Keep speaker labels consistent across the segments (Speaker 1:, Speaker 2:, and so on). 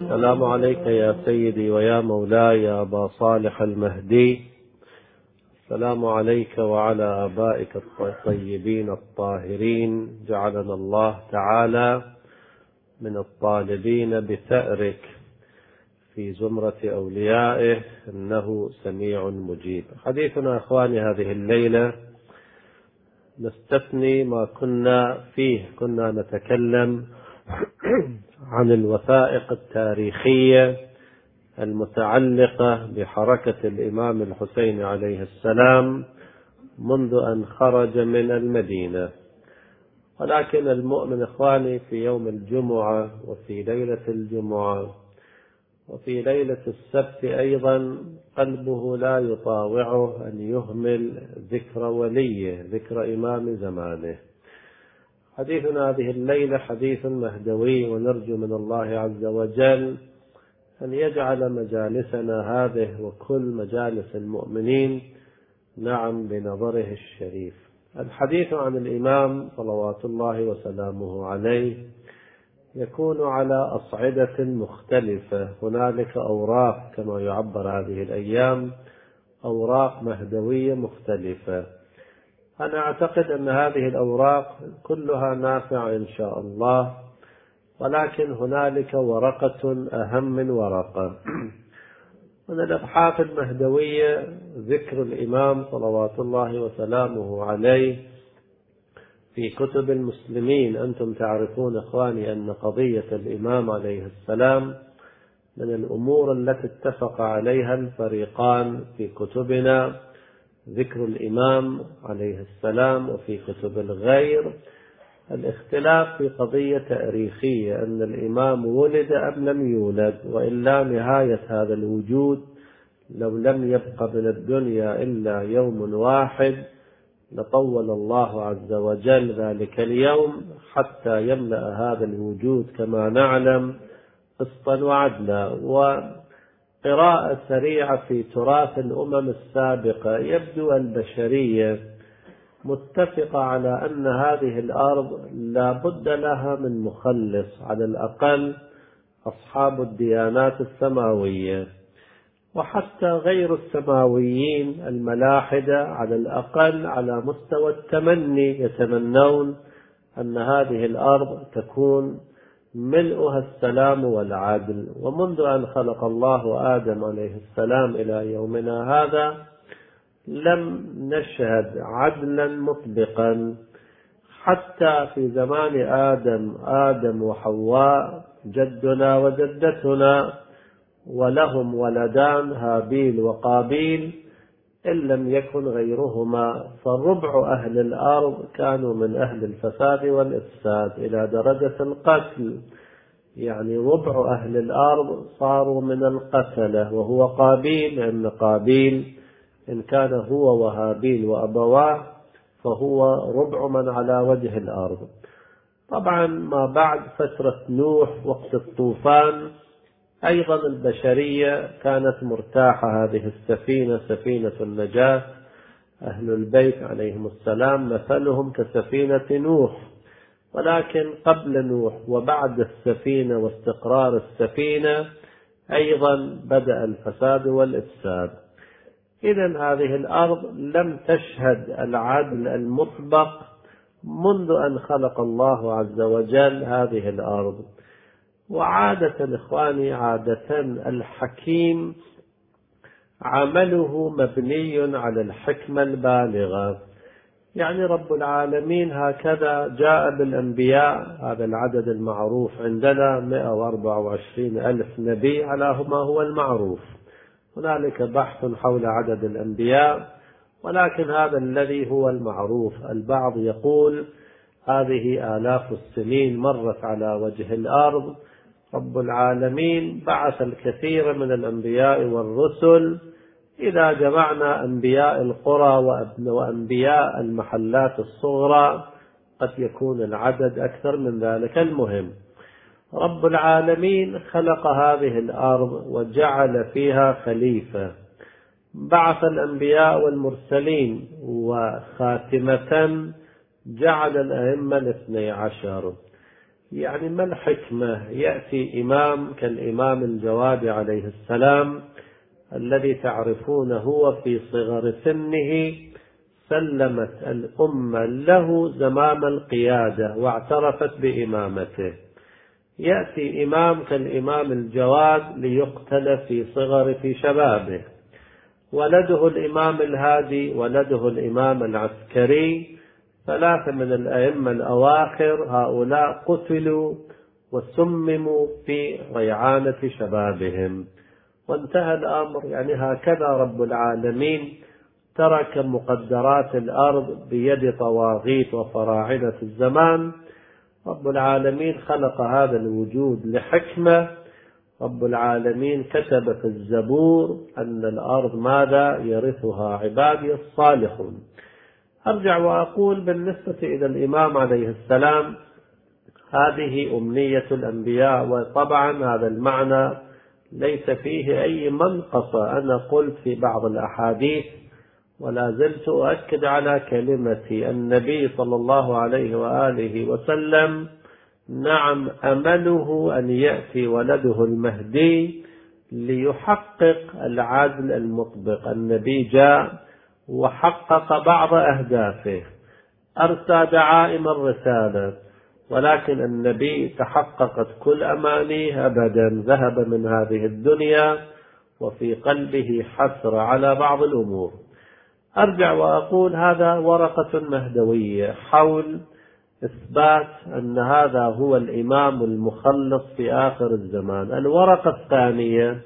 Speaker 1: السلام عليك يا سيدي ويا مولاي يا أبا صالح المهدي. السلام عليك وعلى آبائك الطيبين الطاهرين. جعلنا الله تعالى من الطالبين بثأرك في زمرة أوليائه إنه سميع مجيب. حديثنا أخواني هذه الليلة نستثني ما كنا فيه كنا نتكلم عن الوثائق التاريخية المتعلقة بحركة الإمام الحسين عليه السلام منذ أن خرج من المدينة. ولكن المؤمن إخواني في يوم الجمعة وفي ليلة الجمعة وفي ليلة السبت أيضا قلبه لا يطاوعه أن يهمل ذكر وليه ذكر إمام زمانه. حديثنا هذه الليلة حديث مهدوي ونرجو من الله عز وجل أن يجعل مجالسنا هذه وكل مجالس المؤمنين نعم بنظره الشريف. الحديث عن الإمام صلوات الله وسلامه عليه يكون على أصعدة مختلفة. هنالك أوراق كما يعبر هذه الأيام أوراق مهدوية مختلفة. أنا أعتقد أن هذه الأوراق كلها نافعة إن شاء الله ولكن هنالك ورقة أهم من ورقة. من الأبحاث المهدوية ذكر الإمام صلوات الله وسلامه عليه في كتب المسلمين أنتم تعرفون إخواني أن قضية الإمام عليه السلام من الأمور التي اتفق عليها الفريقان في كتبنا. ذكر الإمام عليه السلام وفي كتب الغير. الاختلاف في قضية تاريخية أن الإمام ولد أم لم يولد وإلا نهاية هذا الوجود. لو لم يبق من الدنيا إلا يوم واحد لطول الله عز وجل ذلك اليوم حتى يملأ هذا الوجود كما نعلم قسطا وعدلا. وقراءة سريعة في تراث الأمم السابقة. يبدو البشرية متفقة على أن هذه الأرض لا بد لها من مخلص على الأقل أصحاب الديانات السماوية. وحتى غير السماويين الملاحدة على الأقل على مستوى التمني يتمنون أن هذه الأرض تكون ملؤها السلام والعدل. ومنذ أن خلق الله آدم عليه السلام إلى يومنا هذا لم نشهد عدلا مطبقا. حتى في زمان آدم آدم وحواء جدنا وجدتنا ولهم ولدان هابيل وقابيل. إن لم يكن غيرهما فالربع أهل الأرض كانوا من أهل الفساد والإفساد إلى درجة القتل. يعني ربع أهل الأرض صاروا من القتلة وهو قابيل إن قابيل إن كان هو وهابيل وأبواه فهو ربع من على وجه الأرض. طبعا ما بعد فترة نوح وقت الطوفان أيضا البشرية كانت مرتاحة. هذه السفينة سفينة النجاة أهل البيت عليهم السلام مثلهم كسفينة نوح. ولكن قبل نوح وبعد السفينة واستقرار السفينة أيضا بدأ الفساد والإفساد. إذا هذه الأرض لم تشهد العدل المطبق منذ أن خلق الله عز وجل هذه الأرض. وعادة إخواني عادة الحكيم عمله مبني على الحكمة البالغة. يعني رب العالمين هكذا جاء بالأنبياء هذا العدد المعروف عندنا 124 ألف نبي على ما هو المعروف. هنالك بحث حول عدد الأنبياء ولكن هذا الذي هو المعروف. البعض يقول هذه آلاف السنين مرت على وجه الأرض رب العالمين بعث الكثير من الأنبياء والرسل إذا جمعنا أنبياء القرى وأنبياء المحلات الصغرى قد يكون العدد أكثر من ذلك المهم. رب العالمين خلق هذه الأرض وجعل فيها خليفة. بعث الأنبياء والمرسلين وخاتمة جعل الأئمة الاثني عشر. يعني ما الحكمة؟ يأتي إمام كالإمام الجواد عليه السلام الذي تعرفونه وفي صغر سنه سلمت الأمة له زمام القيادة واعترفت بإمامته. يأتي إمام كالإمام الجواد ليقتل في صغر في شبابه. ولده الإمام الهادي ولده الإمام العسكري ثلاثة من الأئمة الأواخر هؤلاء قتلوا وسمموا في ريعانة شبابهم. وانتهى الأمر. يعني هكذا رب العالمين ترك مقدرات الأرض بيد طواغيت وفراعنة الزمان. رب العالمين خلق هذا الوجود لحكمة. رب العالمين كتب في الزبور أن الأرض ماذا؟ يرثها عبادي الصالحون. أرجع وأقول بالنسبة إلى الإمام عليه السلام هذه أمنية الأنبياء وطبعا هذا المعنى ليس فيه أي منقصة أنا قلت في بعض الأحاديث ولا زلت أؤكد على كلمتي النبي صلى الله عليه وآله وسلم نعم أمله أن يأتي ولده المهدي ليحقق العدل المطبق. النبي جاء وحقق بعض أهدافه أرسى دعائم الرسالة ولكن النبي تحققت كل أمانيه أبدا ذهب من هذه الدنيا وفي قلبه حسرة على بعض الأمور. أرجع وأقول هذا ورقة مهدوية حول إثبات أن هذا هو الإمام المخلص في آخر الزمان. الورقة الثانية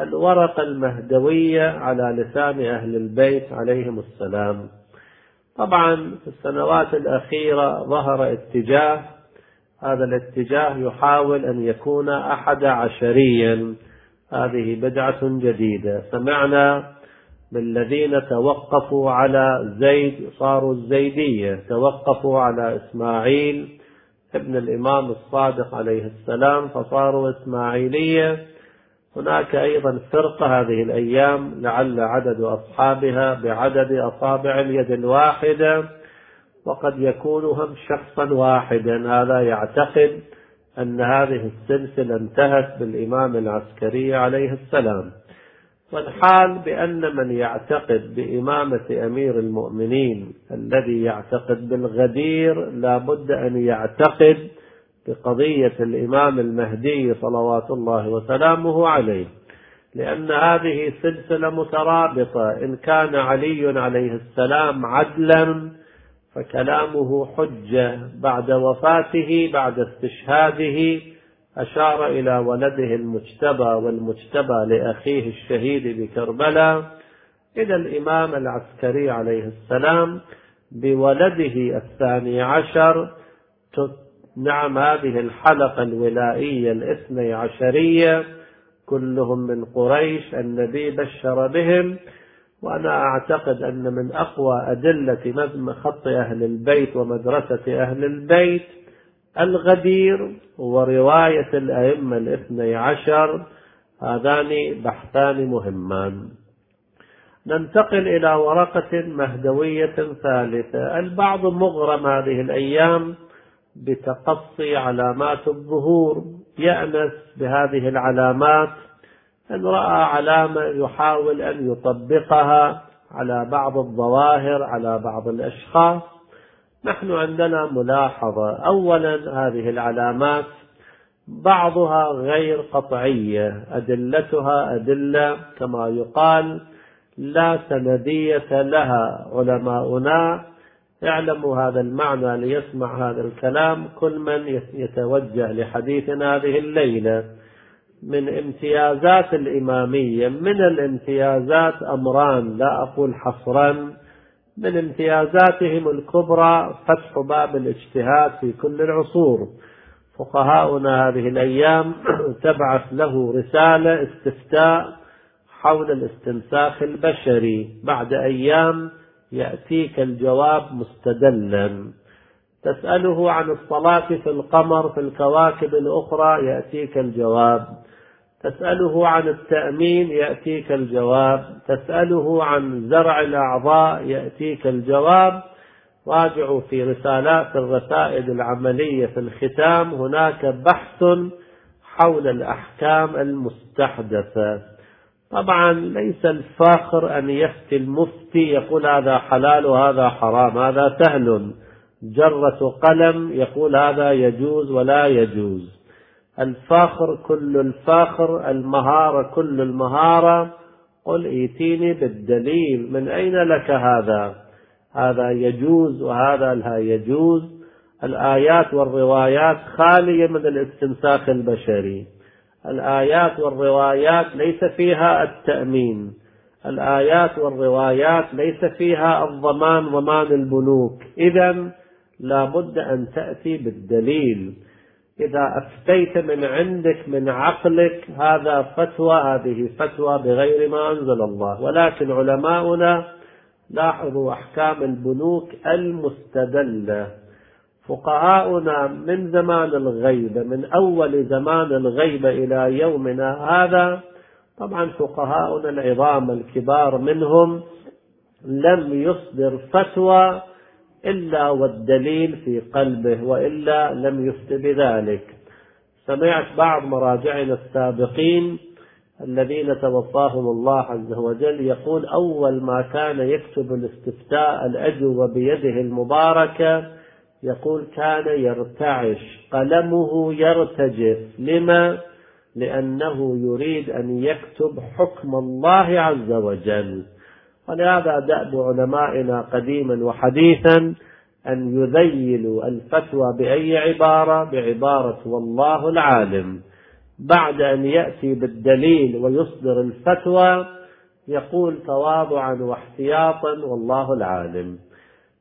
Speaker 1: الورقة المهدوية على لسان أهل البيت عليهم السلام. طبعا في السنوات الأخيرة ظهر اتجاه. هذا الاتجاه يحاول أن يكون أحد عشريا. هذه بدعة جديدة. سمعنا بالذين توقفوا على زيد صاروا الزيدية. توقفوا على إسماعيل ابن الإمام الصادق عليه السلام فصاروا إسماعيلية. هناك أيضا فرقة هذه الأيام لعل عدد أصحابها بعدد أصابع اليد الواحدة وقد يكون هم شخصا واحدا. هذا يعتقد أن هذه السلسلة انتهت بالإمام العسكري عليه السلام. والحال بأن من يعتقد بإمامة أمير المؤمنين الذي يعتقد بالغدير لا بد أن يعتقد بقضية الإمام المهدي صلوات الله وسلامه عليه لأن هذه سلسلة مترابطة إن كان علي عليه السلام عدلا فكلامه حجة بعد وفاته بعد استشهاده أشار إلى ولده المجتبى والمجتبى لأخيه الشهيد بكربلاء. إلى الإمام العسكري عليه السلام بولده الثاني عشر نعم هذه الحلقة الولائية الاثني عشرية كلهم من قريش النبي بشر بهم وأنا أعتقد أن من أقوى أدلة خط أهل البيت ومدرسة أهل البيت الغدير ورواية الأئمة الاثني عشر هذان بحثان مهمان. ننتقل إلى ورقة مهدوية ثالثة. البعض مغرم هذه الأيام بتقصي علامات الظهور. يأنس بهذه العلامات إن رأى علامة يحاول أن يطبقها على بعض الظواهر على بعض الأشخاص. نحن عندنا ملاحظة. أولا هذه العلامات بعضها غير قطعية. أدلتها أدلة كما يقال لا سندية لها علماؤنا اعلموا هذا المعنى ليسمع هذا الكلام كل من يتوجه لحديثنا هذه الليلة. من امتيازات الإمامية من الامتيازات أمران لا أقول حصرا. من امتيازاتهم الكبرى فتح باب الاجتهاد في كل العصور. فقهاؤنا هذه الأيام تبعث له رسالة استفتاء حول الاستنساخ البشري. بعد أيام يأتيك الجواب مستدلا. تسأله عن الصلاة في القمر في الكواكب الأخرى يأتيك الجواب. تسأله عن التأمين يأتيك الجواب. تسأله عن زرع الأعضاء يأتيك الجواب. راجعوا في رسالات الرسائل العملية في الختام. هناك بحث حول الأحكام المستحدثة. طبعا ليس الفاخر أن يفتي المفتي يقول هذا حلال وهذا حرام هذا سهل. جرة قلم يقول هذا يجوز ولا يجوز. الفاخر كل الفاخر المهارة كل المهارة. قل إيتيني بالدليل من أين لك هذا؟ هذا يجوز وهذا لا يجوز. الآيات والروايات خالية من الاستنساخ البشري. الآيات والروايات ليس فيها التأمين. الآيات والروايات ليس فيها الضمان ضمان البنوك إذا لا بد أن تأتي بالدليل. إذا أفتيت من عندك من عقلك هذا فتوى هذه فتوى بغير ما أنزل الله. ولكن علماؤنا لاحظوا أحكام البنوك المستدلة. فقهاؤنا من زمان الغيبة من أول زمان الغيبة إلى يومنا هذا طبعا فقهاؤنا العظام الكبار منهم لم يصدر فتوى إلا والدليل في قلبه وإلا لم يفت بذلك. سمعت بعض مراجعنا السابقين الذين توفاهم الله عز وجل يقول أول ما كان يكتب الاستفتاء الأجوبة بيده المباركة يقول كان يرتعش قلمه يرتجف. لما؟ لأنه يريد أن يكتب حكم الله عز وجل. ولهذا دأب علمائنا قديما وحديثا أن يذيلوا الفتوى بأي عبارة؟ بعبارة والله العالم. بعد أن يأتي بالدليل ويصدر الفتوى يقول تواضعا واحتياطا والله العالم.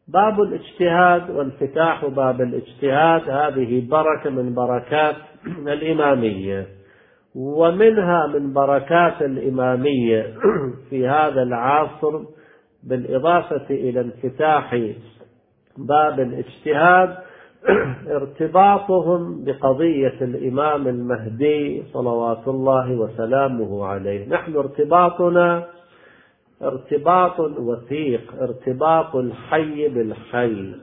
Speaker 1: باب الاجتهاد وانفتاح باب الاجتهاد. هذه بركة من بركات الإمامية ومنها من بركات الإمامية في هذا العصر بالإضافة إلى انفتاح باب الاجتهاد ارتباطهم بقضية الإمام المهدي صلوات الله وسلامه عليه. نحن ارتباطنا ارتباط وثيق ارتباط الحي بالحي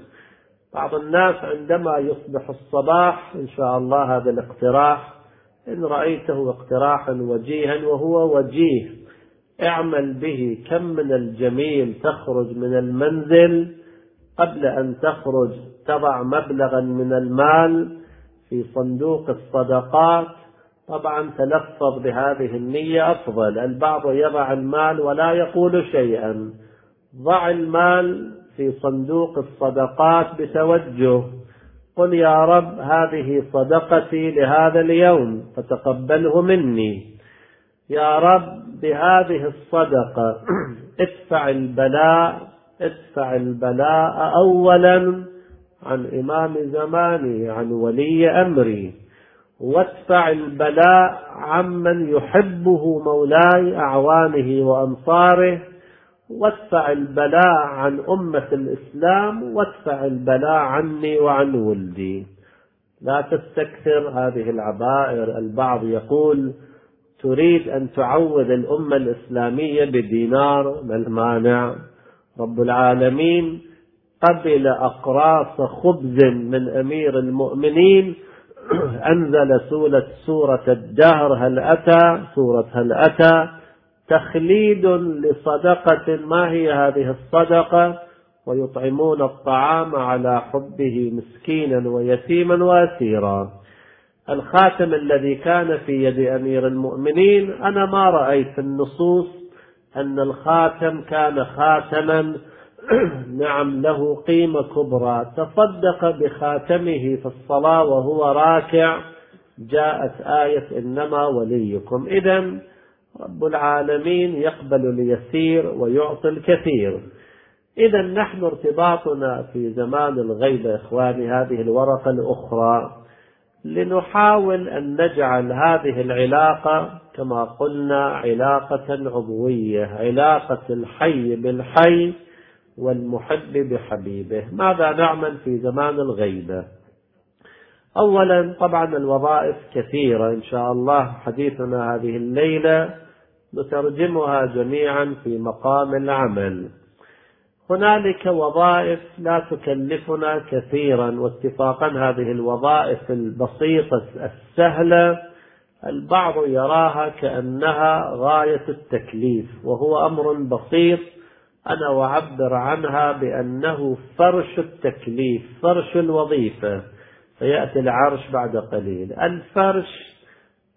Speaker 1: بعض الناس عندما يصبح الصباح إن شاء الله هذا الاقتراح إن رأيته اقتراحا وجيها وهو وجيه اعمل به كم من الجميل تخرج من المنزل قبل أن تخرج تضع مبلغا من المال في صندوق الصدقات طبعا تلفظ بهذه النية أفضل. البعض يضع المال ولا يقول شيئا. ضع المال في صندوق الصدقات بتوجه. قل يا رب هذه صدقتي لهذا اليوم فتقبله مني. يا رب بهذه الصدقة ادفع البلاء ادفع البلاء أولا عن إمام زماني عن ولي أمري. وادفع البلاء عمن يحبه مولاي أعوانه وأنصاره وادفع البلاء عن أمة الإسلام وادفع البلاء عني وعن ولدي. لا تستكثر هذه العبائر. البعض يقول تريد أن تعوذ الأمة الإسلامية بدينار ما المانع. رب العالمين قبل أقراص خبز من أمير المؤمنين أنزل سورة سورة الدهر هل أتى؟ سورة هل أتى؟ تخليد لصدقة ما هي هذه الصدقة؟ ويطعمون الطعام على حبه مسكينا ويتيما واسيرا. الخاتم الذي كان في يد أمير المؤمنين أنا ما رأيت في النصوص أن الخاتم كان خاتما نعم له قيمة كبرى. تصدق بخاتمه في الصلاة وهو راكع. جاءت آية إنما وليكم. اذا رب العالمين يقبل اليسير ويعطي الكثير. إذا نحن ارتباطنا في زمان الغيبة إخواني هذه الورقة الأخرى. لنحاول أن نجعل هذه العلاقة كما قلنا علاقة عضوية علاقة الحي بالحي. والمحب بحبيبه. ماذا نعمل في زمان الغيبة؟ أولا طبعا الوظائف كثيرة إن شاء الله. حديثنا هذه الليلة نترجمها جميعا في مقام العمل. هنالك وظائف لا تكلفنا كثيرا واتفاقا هذه الوظائف البسيطة السهلة البعض يراها كأنها غاية التكليف وهو أمر بسيط أنا أعبر عنها بأنه فرش التكليف فرش الوظيفة. فيأتي العرش بعد قليل. الفرش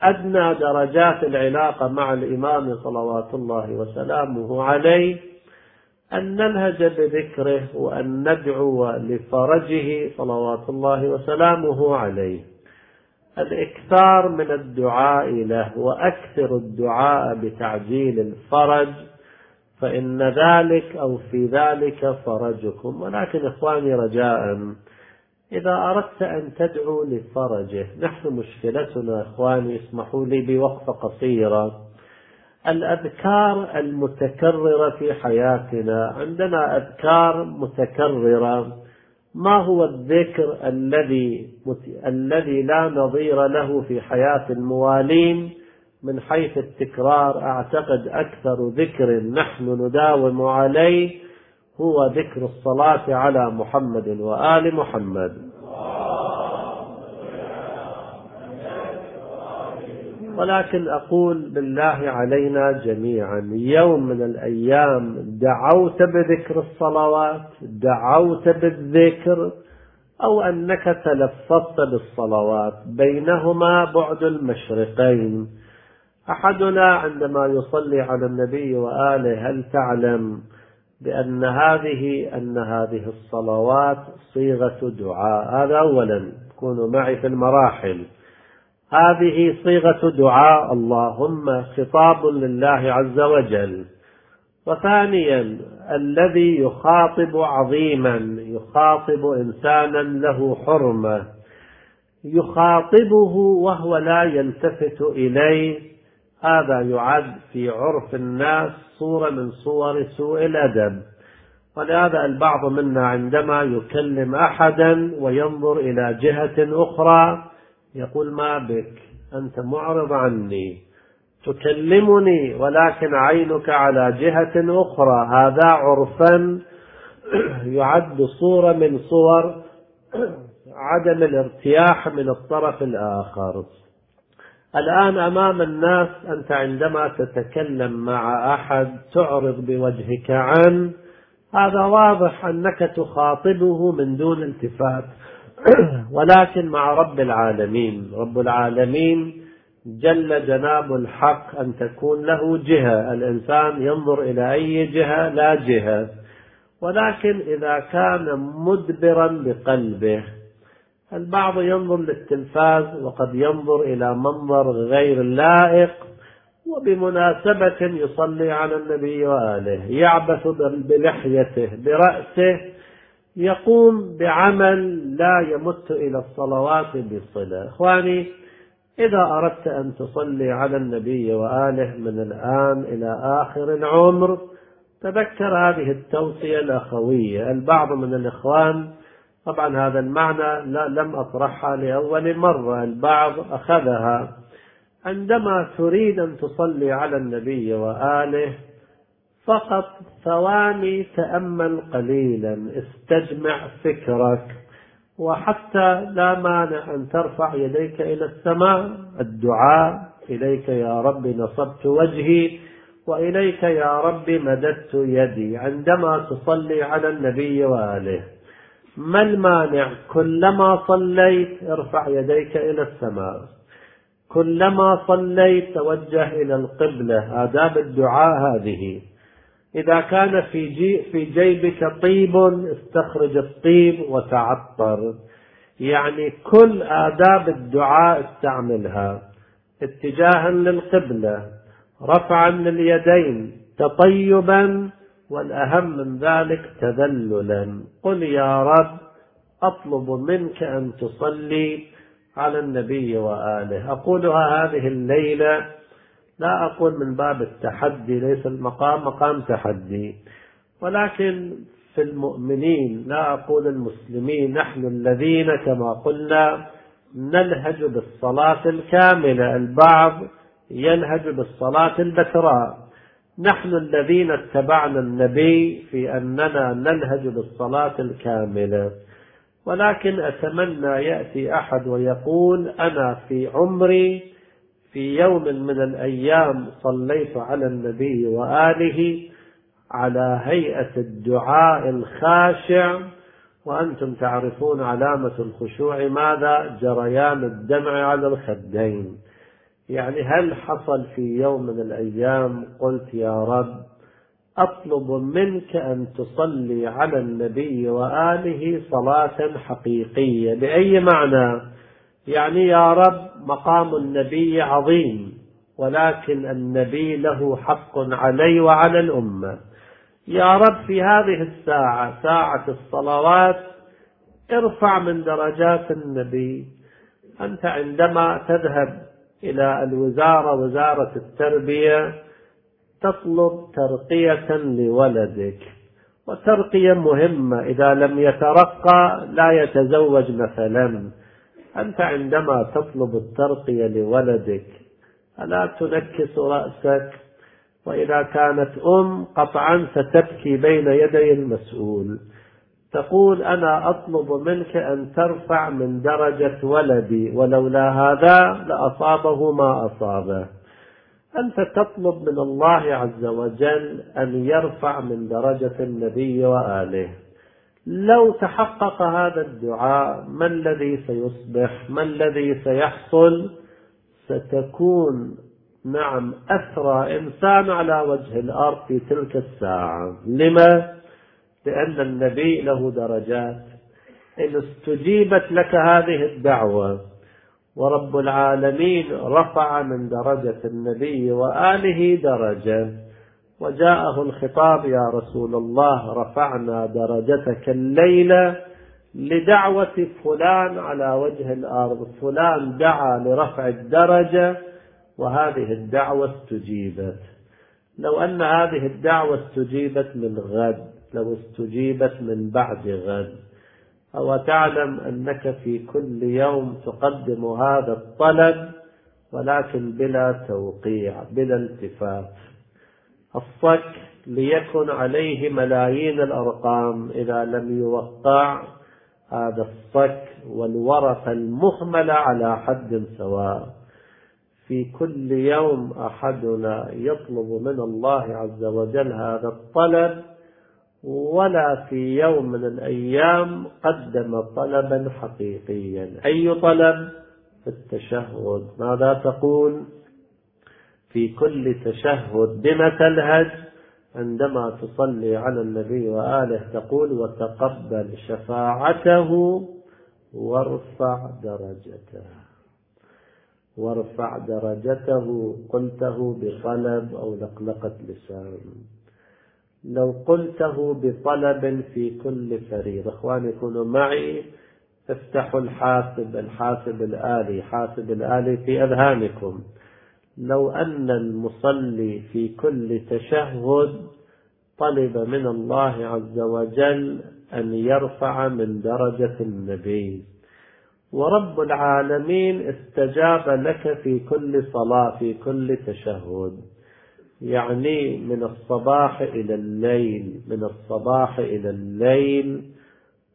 Speaker 1: أدنى درجات العلاقة مع الإمام صلوات الله وسلامه عليه. أن نلهج بذكره وأن ندعو لفرجه صلوات الله وسلامه عليه. الإكثار من الدعاء له وأكثر الدعاء بتعجيل الفرج فإن ذلك أو في ذلك فرجكم. ولكن إخواني رجاء إذا أردت أن تدعو لفرجه نحن مشكلتنا إخواني اسمحوا لي بوقفة قصيرة الأذكار المتكررة في حياتنا. عندنا أذكار متكررة. ما هو الذكر الذي الذي لا نظير له في حياة الموالين؟ من حيث التكرار أعتقد أكثر ذكر نحن نداوم عليه هو ذكر الصلاة على محمد وآل محمد. ولكن أقول بالله علينا جميعا يوم من الأيام دعوت بذكر الصلوات دعوت بالذكر أو أنك تلفظت بالصلوات بينهما بعد المشرقين. أحدنا عندما يصلي على النبي وآله هل تعلم بأن هذه أن هذه الصلوات صيغة دعاء؟ هذا أولا. كونوا معي في المراحل. هذه صيغة دعاء. اللهم خطاب لله عز وجل. وثانيا الذي يخاطب عظيما يخاطب إنسانا له حرمة. يخاطبه وهو لا يلتفت إليه. هذا يعد في عرف الناس صورة من صور سوء الأدب. ولهذا البعض منا عندما يكلم أحدا وينظر إلى جهة أخرى يقول ما بك؟ أنت معرض عني. تكلمني ولكن عينك على جهة أخرى. هذا عرفا يعد صورة من صور عدم الارتياح من الطرف الآخر. الآن أمام الناس أنت عندما تتكلم مع أحد تعرض بوجهك عن هذا واضح أنك تخاطبه من دون التفات. ولكن مع رب العالمين رب العالمين جل جناب الحق أن تكون له جهة. الإنسان ينظر إلى أي جهة؟ لا جهة. ولكن إذا كان مدبرا بقلبه البعض ينظر للتلفاز وقد ينظر إلى منظر غير لائق وبمناسبة يصلي على النبي وآله يعبث بلحيته برأسه يقوم بعمل لا يمت إلى الصلوات بصلة. إخواني إذا أردت أن تصلي على النبي وآله من الآن إلى آخر العمر تذكر هذه التوصية الأخوية. البعض من الإخوان طبعا هذا المعنى لا لم أطرحها لأول مرة البعض أخذها. عندما تريد أن تصلي على النبي وآله فقط ثواني تأمل قليلا استجمع فكرك وحتى لا مانع أن ترفع يديك إلى السماء. الدعاء إليك يا رب نصبت وجهي وإليك يا رب مددت يدي. عندما تصلي على النبي وآله. ما المانع؟ كلما صليت ارفع يديك إلى السماء. كلما صليت توجه إلى القبلة. آداب الدعاء هذه. إذا كان في, جي في جيبك طيب استخرج الطيب وتعطر. يعني كل آداب الدعاء استعملها. اتجاها للقبلة. رفعا لليدين. تطيبا والأهم من ذلك تذللا. قل يا رب أطلب منك أن تصلي على النبي وآله. أقولها هذه الليلة لا أقول من باب التحدي ليس المقام مقام تحدي. ولكن في المؤمنين لا أقول المسلمين نحن الذين كما قلنا نلهج بالصلاة الكاملة. البعض يلهج بالصلاة البتراء نحن الذين اتبعنا النبي في أننا نلهج بالصلاة الكاملة. ولكن أتمنى يأتي أحد ويقول أنا في عمري في يوم من الأيام صليت على النبي وآله على هيئة الدعاء الخاشع. وأنتم تعرفون علامة الخشوع ماذا؟ جريان الدمع على الخدين. يعني هل حصل في يوم من الأيام قلت يا رب أطلب منك أن تصلي على النبي وآله صلاة حقيقية بأي معنى؟ يعني يا رب مقام النبي عظيم ولكن النبي له حق علي وعلى الأمة. يا رب في هذه الساعة ساعة الصلوات ارفع من درجات النبي. أنت عندما تذهب إلى الوزارة وزارة التربية تطلب ترقية لولدك. وترقية مهمة إذا لم يترقى لا يتزوج مثلا. أنت عندما تطلب الترقية لولدك ألا تنكس رأسك؟ وإذا كانت أم قطعا ستبكي بين يدي المسؤول. تقول أنا أطلب منك أن ترفع من درجة ولدي ولولا هذا لأصابه ما أصابه. أنت تطلب من الله عز وجل أن يرفع من درجة النبي وآله. لو تحقق هذا الدعاء ما الذي سيصبح؟ ما الذي سيحصل؟ ستكون نعم أثرى إنسان على وجه الأرض في تلك الساعة. لما؟ لأن النبي له درجات. إن استجيبت لك هذه الدعوة ورب العالمين رفع من درجة النبي وآله درجة. وجاءه الخطاب يا رسول الله رفعنا درجتك الليلة لدعوة فلان على وجه الأرض. فلان دعا لرفع الدرجة وهذه الدعوة استجيبت. لو أن هذه الدعوة استجيبت من غد لو استجيبت من بعد غد. أو تعلم أنك في كل يوم تقدم هذا الطلب ولكن بلا توقيع بلا التفات. الصك ليكن عليه ملايين الأرقام إذا لم يوقع هذا الصك والورقة المهملة على حد سواء. في كل يوم أحدنا يطلب من الله عز وجل هذا الطلب ولا في يوم من الأيام قدم طلبا حقيقيا. أي طلب؟ في التشهد. ماذا تقول؟ في كل تشهد بما تلهج؟ عندما تصلي على النبي وآله تقول وتقبل شفاعته وارفع درجته. وارفع درجته قلته بطلب أو لقلقة لسان. لو قلته بطلب في كل فريضة إخواني كونوا معي افتحوا الحاسب الحاسب الآلي حاسب الآلي في أذهانكم. لو أن المصلي في كل تشهد طلب من الله عز وجل أن يرفع من درجة النبي. ورب العالمين استجاب لك في كل صلاة في كل تشهد. يعني من الصباح إلى الليل من الصباح إلى الليل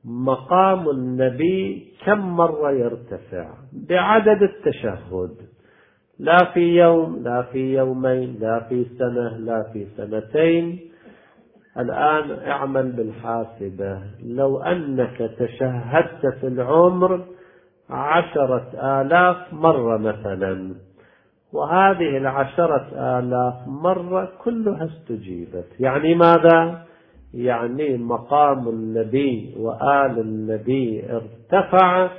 Speaker 1: مقام النبي كم مرة يرتفع؟ بعدد التشهد. لا في يوم لا في يومين لا في سنة لا في سنتين. الآن اعمل بالحاسبة. لو أنك تشهدت في العمر عشرة آلاف مرة مثلا. وهذه العشرة آلاف مرة كلها استجيبت يعني ماذا؟ يعني مقام النبي وآل النبي ارتفعت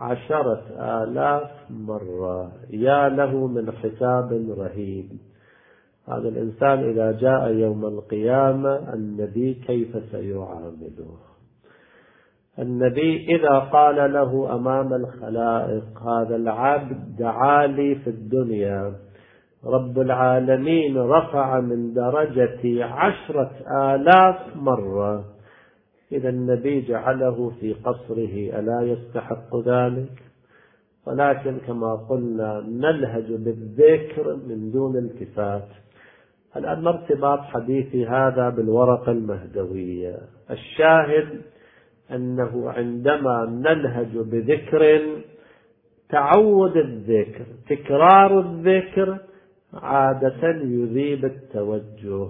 Speaker 1: عشرة آلاف مرة. يا له من حساب رهيب. هذا الإنسان إذا جاء يوم القيامة النبي كيف سيعامله؟ النبي إذا قال له أمام الخلائق هذا العبد دعا لي في الدنيا. رب العالمين رفع من درجتي عشرة آلاف مرة. إذا النبي جعله في قصره ألا يستحق ذلك؟ ولكن كما قلنا نلهج بالذكر من دون التفات الآن ارتباط حديثي هذا بالورقة المهدوية. الشاهد أنه عندما نلهج بذكر تعود الذكر تكرار الذكر عادة يذيب التوجه.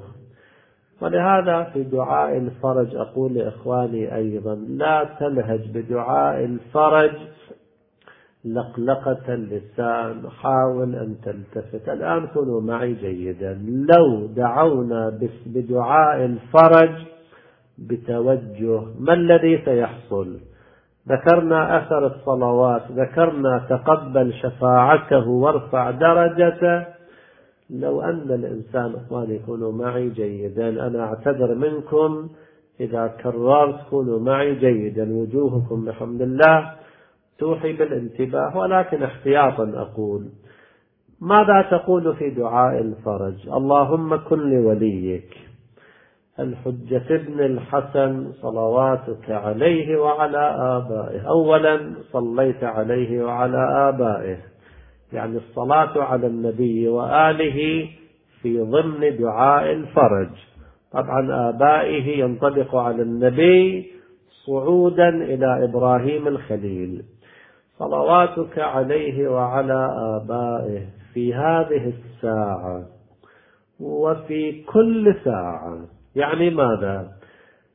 Speaker 1: ولهذا في دعاء الفرج أقول لإخواني أيضا لا تلهج بدعاء الفرج لقلقة اللسان حاول أن تلتفت. الآن كونوا معي جيدا. لو دعونا بدعاء الفرج بتوجه ما الذي سيحصل؟ ذكرنا أثر الصلوات ذكرنا تقبل شفاعته وارفع درجته. لو أن الإنسان إخواني كونوا معي جيدا أنا أعتذر منكم. إذا كررت كونوا معي جيدا وجوهكم بحمد الله توحي بالانتباه ولكن احتياطا أقول. ماذا تقول في دعاء الفرج؟ اللهم كن لوليك. الحجة ابن الحسن صلواتك عليه وعلى آبائه. أولا صليت عليه وعلى آبائه. يعني الصلاة على النبي وآله في ضمن دعاء الفرج. طبعا آبائه ينطبق على النبي صعودا إلى إبراهيم الخليل. صلواتك عليه وعلى آبائه في هذه الساعة وفي كل ساعة. يعني ماذا؟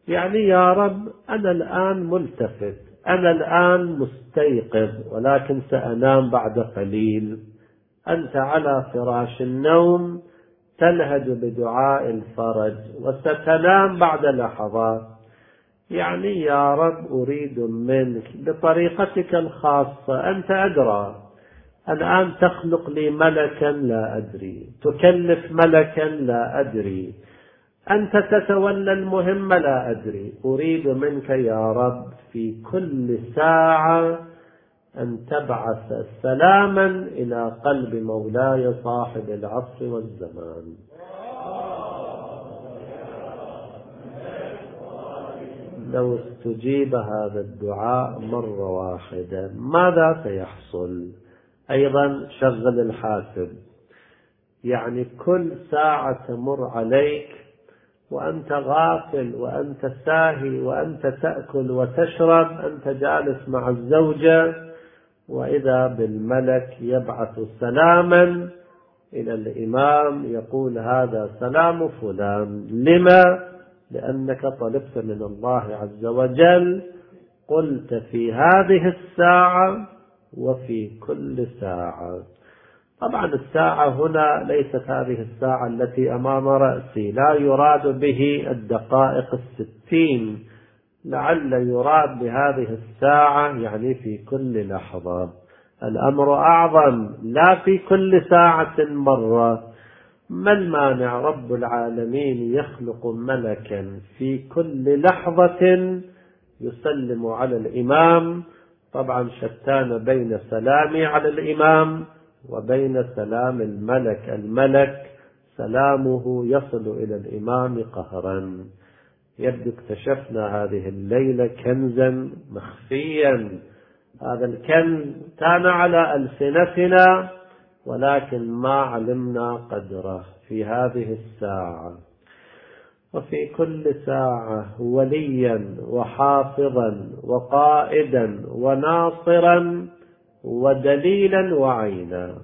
Speaker 1: يعني يا رب أنا الآن ملتفت أنا الآن مستيقظ ولكن سأنام بعد قليل. أنت على فراش النوم تلهج بدعاء الفرج وستنام بعد لحظات. يعني يا رب أريد منك بطريقتك الخاصة أنت أدرى الآن تخلق لي ملكا لا أدري تكلف ملكا لا أدري. أنت تتولى المهمة لا أدري. أريد منك يا رب في كل ساعة أن تبعث سلاما إلى قلب مولاي صاحب العصر والزمان. لو استجيب هذا الدعاء مرة واحدة ماذا سيحصل؟ أيضا شغل الحاسب. يعني كل ساعة تمر عليك وأنت غافل وأنت ساهي وأنت تأكل وتشرب أنت جالس مع الزوجة وإذا بالملك يبعث سلاما إلى الإمام يقول هذا سلام فلان لما؟ لأنك طلبت من الله عز وجل قلت في هذه الساعة وفي كل ساعة طبعا الساعة هنا ليست هذه الساعة التي أمام رأسي. لا يراد به الدقائق الستين. لعل يراد بهذه الساعة يعني في كل لحظة. الأمر أعظم. لا في كل ساعة مرة. ما المانع رب العالمين يخلق ملكا في كل لحظة يسلم على الإمام؟ طبعا شتان بين سلامي على الإمام وبين سلام الملك الملك سلامه يصل إلى الإمام قهرا. يبدو اكتشفنا هذه الليلة كنزا مخفيا. هذا الكنز كان على ألسنتنا ولكن ما علمنا قدره في هذه الساعة. وفي كل ساعة وليا وحافظا وقائدا وناصرا ودليلا وعينا.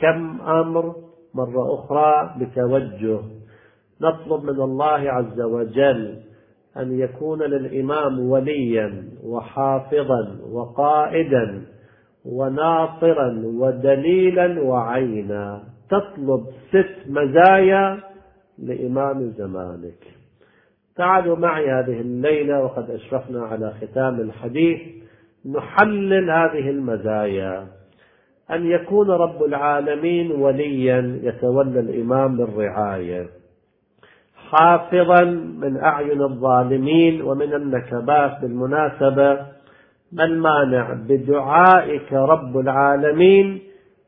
Speaker 1: كم أمر مرة أخرى بتوجه. نطلب من الله عز وجل أن يكون للإمام وليا وحافظا وقائدا وناصرا ودليلا وعينا. تطلب ست مزايا لإمام زمانك. تعالوا معي هذه الليلة وقد أشرفنا على ختام الحديث. نحلل هذه المزايا. أن يكون رب العالمين وليا يتولى الإمام بالرعاية حافظا من أعين الظالمين ومن النكبات بالمناسبة. ما المانع بدعائك رب العالمين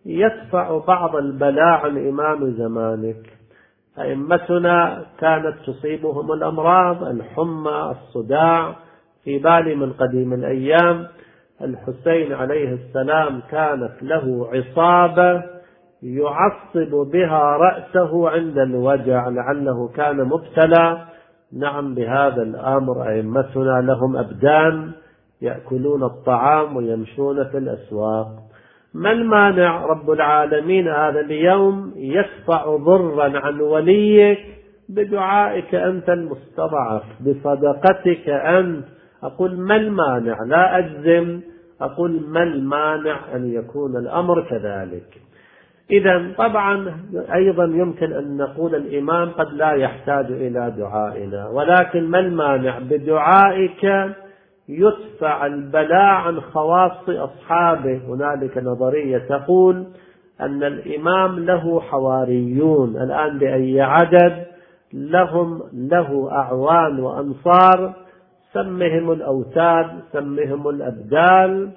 Speaker 1: يدفع بعض البلاء عن إمام زمانك. أئمتنا كانت تصيبهم الأمراض الحمى الصداع في بالي من قديم الأيام الحسين عليه السلام كانت له عصابة يعصب بها رأسه عند الوجع لعله كان مبتلى. نعم بهذا الأمر أئمتنا لهم أبدان يأكلون الطعام ويمشون في الأسواق. ما المانع رب العالمين هذا اليوم يدفع ضرا عن وليك؟ بدعائك أنت المستضعف بصدقتك أنت أقول ما المانع؟ لا أجزم. أقول ما المانع أن يكون الأمر كذلك. إذا طبعا أيضا يمكن أن نقول الإمام قد لا يحتاج إلى دعائنا ولكن ما المانع؟ بدعائك يدفع البلاء عن خواص أصحابه. هنالك نظرية تقول أن الإمام له حواريون. الآن بأي عدد؟ لهم له أعوان وأنصار. سمهم الأوتاد سمهم الأبدال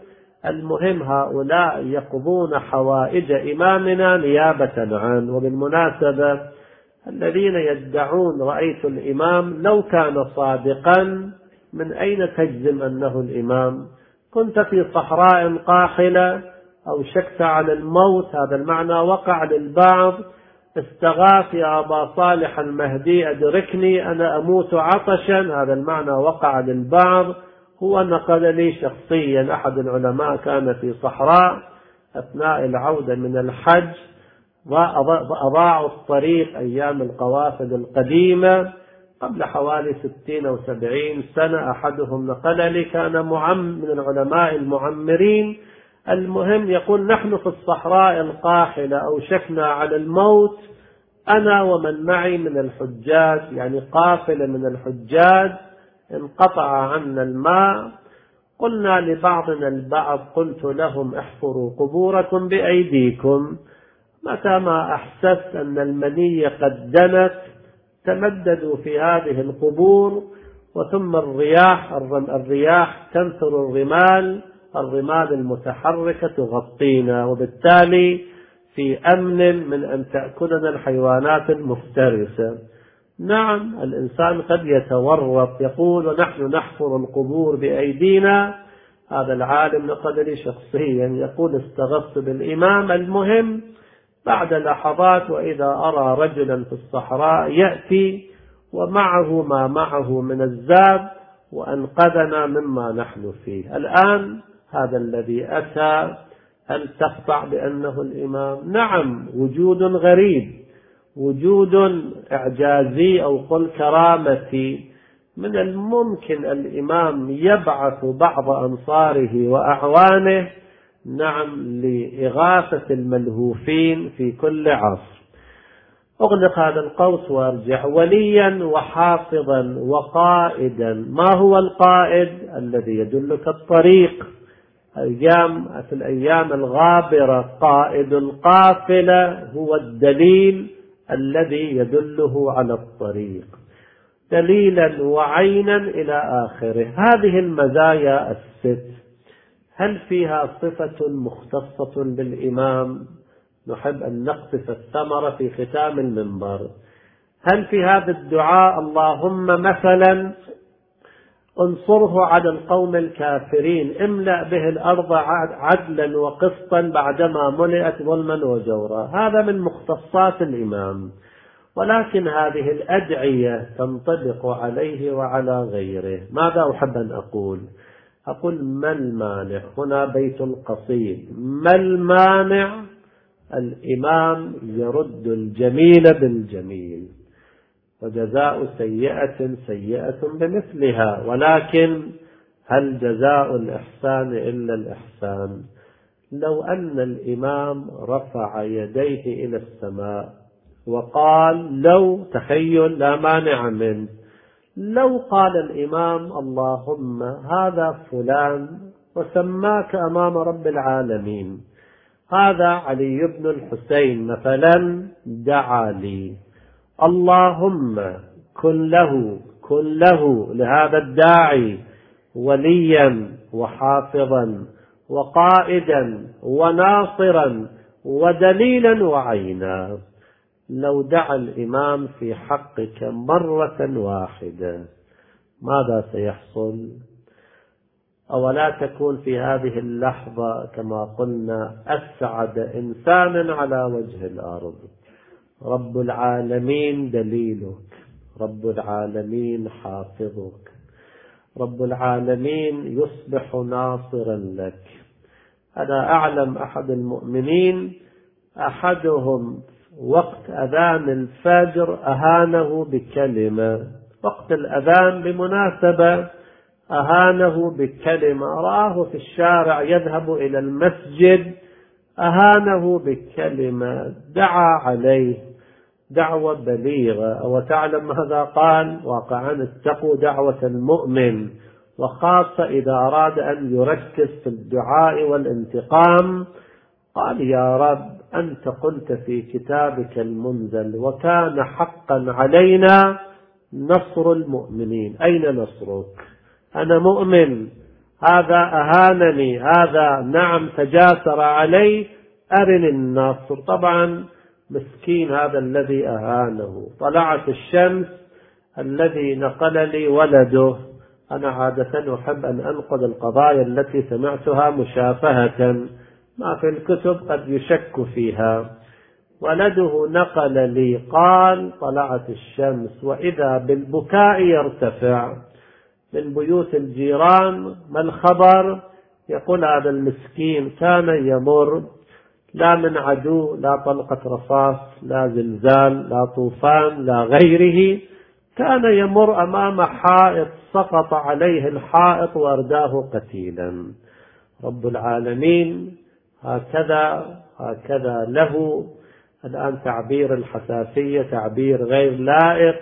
Speaker 1: المهم هؤلاء يقضون حوائج إمامنا نيابة عنه. وبالمناسبة الذين يدعون رأيت الإمام لو كان صادقا من أين تجزم أنه الإمام؟ كنت في صحراء قاحلة أو شكت على الموت. هذا المعنى وقع للبعض. استغاث يا أبا صالح المهدي أدركني أنا أموت عطشا. هذا المعنى وقع للبعض. هو نقل لي شخصيا أحد العلماء كان في صحراء أثناء العودة من الحج وأضاعوا الطريق أيام القوافل القديمة. قبل حوالي ستين أو سبعين سنة أحدهم نقل لي كان معم من العلماء المعمرين المهم يقول نحن في الصحراء القاحلة أوشكنا على الموت أنا ومن معي من الحجاج يعني قافلة من الحجاج انقطع عنا الماء. قلنا لبعضنا البعض قلت لهم احفروا قبوركم بأيديكم. متى ما أحسست أن المنية قد دنت تمددوا في هذه القبور وثم الرياح الرياح تنثر الرمال. الرمال المتحركة تغطينا وبالتالي في أمن من أن تأكلنا الحيوانات المفترسة. نعم الإنسان قد يتورط يقول ونحن نحفر القبور بأيدينا. هذا العالم لي شخصيا يقول استغفت بالإمام المهم. بعد لحظات وإذا أرى رجلا في الصحراء يأتي ومعه ما معه من الزاد وأنقذنا مما نحن فيه. الآن هذا الذي أتى هل تخضع بأنه الإمام؟ نعم وجود غريب وجود إعجازي أو قل كرامتي. من الممكن الإمام يبعث بعض أنصاره وأعوانه نعم لإغاثة الملهوفين في كل عصر. أغلق هذا القوس وأرجع. وليا وحافظا وقائدا. ما هو القائد الذي يدلك الطريق؟ أيام في الأيام الغابرة قائد القافلة هو الدليل الذي يدله على الطريق. دليلا وعينا إلى آخره. هذه المزايا الست هل فيها صفة مختصة بالإمام؟ نحب أن نقطف الثمرة في ختام المنبر. هل في هذا الدعاء اللهم مثلا؟ انصره على القوم الكافرين. املأ به الأرض عدلا وقسطا بعدما ملئت ظلما وجورا. هذا من مختصات الإمام. ولكن هذه الأدعية تنطبق عليه وعلى غيره. ماذا أحب أن أقول؟ أقول ما المانع؟ هنا بيت قصيد ما المانع؟ الإمام يرد الجميل بالجميل. وجزاء سيئة سيئة بمثلها. ولكن هل جزاء الإحسان إلا الإحسان؟ لو أن الإمام رفع يديه إلى السماء وقال لو تخيل لا مانع منه. لو قال الإمام اللهم هذا فلان وسماك أمام رب العالمين. هذا علي بن الحسين مثلا دعا لي. اللهم كن له كن له لهذا الداعي وليا وحافظا وقائدا وناصرا ودليلا وعينا. لو دعا الإمام في حقك مرة واحدة ماذا سيحصل؟ أولا تكون في هذه اللحظة كما قلنا أسعد إنسان على وجه الأرض. رب العالمين دليلك. رب العالمين حافظك. رب العالمين يصبح ناصرا لك. أنا أعلم أحد المؤمنين أحدهم وقت أذان الفجر أهانه بكلمة. وقت الأذان بمناسبة أهانه بكلمة. رآه في الشارع يذهب إلى المسجد أهانه بكلمة دعا عليه دعوة بليغة. وتعلم ماذا قال؟ واقعا اتقوا دعوة المؤمن. وخاصة إذا أراد أن يركز في الدعاء والانتقام قال يا رب أنت قلت في كتابك المنزل وكان حقا علينا نصر المؤمنين. أين نصرك؟ أنا مؤمن. هذا أهانني هذا نعم تجاسر علي أرني النصر. طبعا مسكين هذا الذي أهانه. طلعت الشمس الذي نقل لي ولده. أنا عادة أحب أن أنقل القضايا التي سمعتها مشافهة. ما في الكتب قد يشك فيها. ولده نقل لي قال طلعت الشمس وإذا بالبكاء يرتفع. من بيوت الجيران ما الخبر؟ يقول هذا المسكين كان يمر لا من عدو لا طلقة رصاص لا زلزال لا طوفان لا غيره. كان يمر أمام حائط سقط عليه الحائط وأرداه قتيلا. رب العالمين هكذا هكذا له. الآن تعبير الحساسية تعبير غير لائق.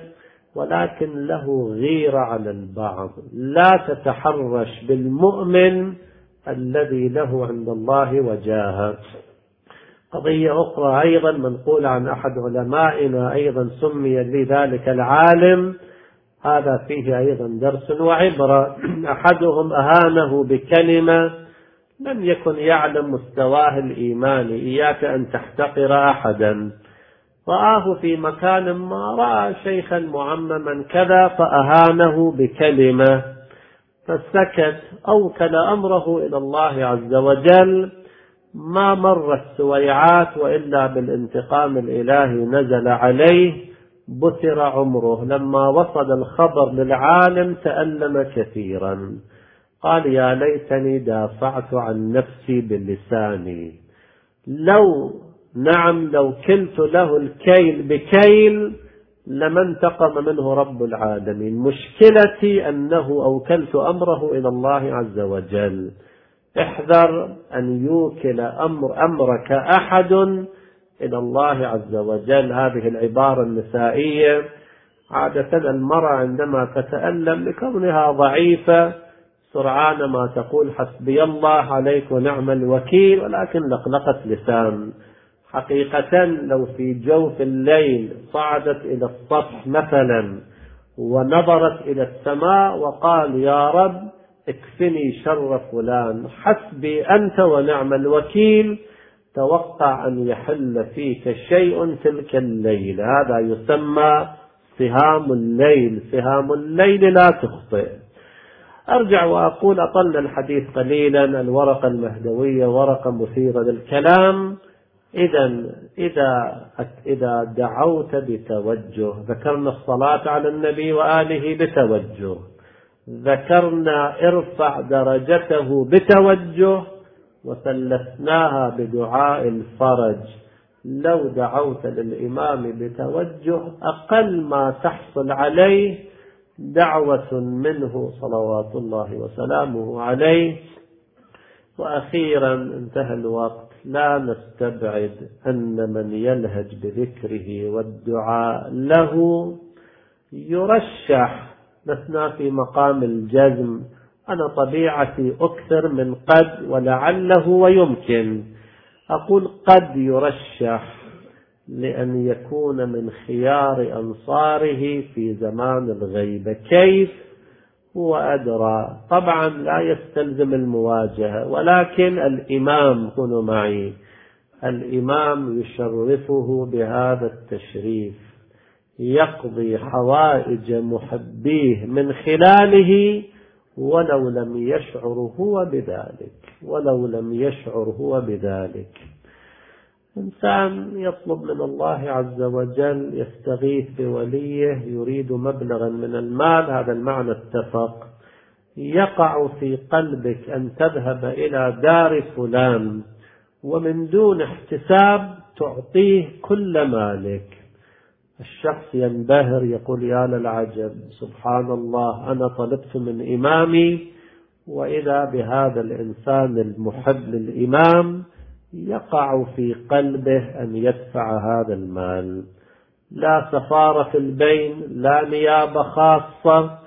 Speaker 1: ولكن له غيرة على البعض. لا تتحرش بالمؤمن الذي له عند الله وجاهه. قضية أخرى أيضا منقولة عن أحد علمائنا أيضا سمي بذلك العالم. هذا فيه أيضا درس وعبرة. أحدهم أهانه بكلمة لم يكن يعلم مستواه الإيماني. إياك أن تحتقر أحدا. رآه في مكان ما رأى شيخا معمما كذا فأهانه بكلمة فسكت أوكل أمره إلى الله عز وجل. ما مرت سويعات وإلا بالانتقام الإلهي نزل عليه بتر عمره. لما وصل الخبر للعالم تألم كثيرا. قال يا ليتني دافعت عن نفسي بلساني. لو نعم لو كلت له الكيل بكيل لما انتقم منه رب العالمين. مشكلتي أنه أوكلت أمره إلى الله عز وجل. احذر أن يوكل أمر أمرك أحد إلى الله عز وجل. هذه العبارة النسائية. عادة المرأة عندما تتألم لكونها ضعيفة سرعان ما تقول حسبي الله عليك ونعم الوكيل ولكن لقلقة لسان. حقيقة لو في جوف الليل صعدت إلى السطح مثلا ونظرت إلى السماء وقال يا رب اكفني شر فلان حسبي أنت ونعم الوكيل توقع أن يحل فيك شيء تلك الليل. هذا يسمى سهام الليل. سهام الليل لا تخطئ. أرجع وأقول أطل الحديث قليلا الورقة المهدوية ورقة مثيرة للكلام. إذا إذا إذا دعوت بتوجه ذكرنا الصلاة على النبي وآله بتوجه. ذكرنا ارفع درجته بتوجه وثلثناها بدعاء الفرج. لو دعوت للإمام بتوجه أقل ما تحصل عليه دعوة منه صلوات الله وسلامه عليه. وأخيرا انتهى الوقت. لا نستبعد أن من يلهج بذكره والدعاء له يرشح. لسنا في مقام الجزم. أنا طبيعتي أكثر من قد ولعله ويمكن أقول قد يرشح لأن يكون من خيار أنصاره في زمان الغيبة كيف؟ هو أدرى طبعا لا يستلزم المواجهة ولكن الإمام كونوا معي الإمام يشرفه بهذا التشريف. يقضي حوائج محبيه من خلاله ولو لم يشعر هو بذلك ولو لم يشعر هو بذلك. إنسان يطلب من الله عز وجل يستغيث بوليه يريد مبلغا من المال هذا المعنى اتفق. يقع في قلبك أن تذهب إلى دار فلان ومن دون احتساب تعطيه كل مالك. الشخص ينبهر يقول يا للعجب سبحان الله أنا طلبت من إمامي وإذا بهذا الإنسان المحب للإمام يقع في قلبه أن يدفع هذا المال. لا سفارة في البين لا نيابة خاصة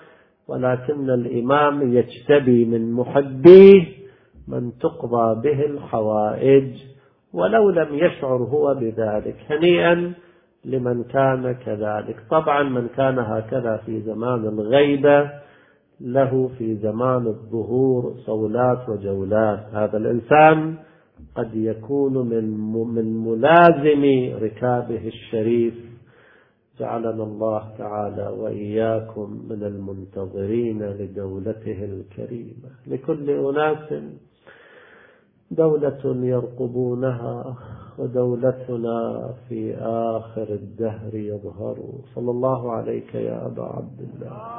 Speaker 1: ولكن الإمام يجتبي من محبيه من تقضى به الحوائج ولو لم يشعر هو بذلك هنيئا لمن كان كذلك. طبعا من كان هكذا في زمان الغيبة له في زمان الظهور صولات وجولات. هذا الإنسان قد يكون من من ملازم ركابه الشريف. جعلنا الله تعالى وإياكم من المنتظرين لدولته الكريمة. لكل أناس دولة يرقبونها ودولتنا في آخر الدهر يظهر. صلى الله عليك يا أبا عبد الله.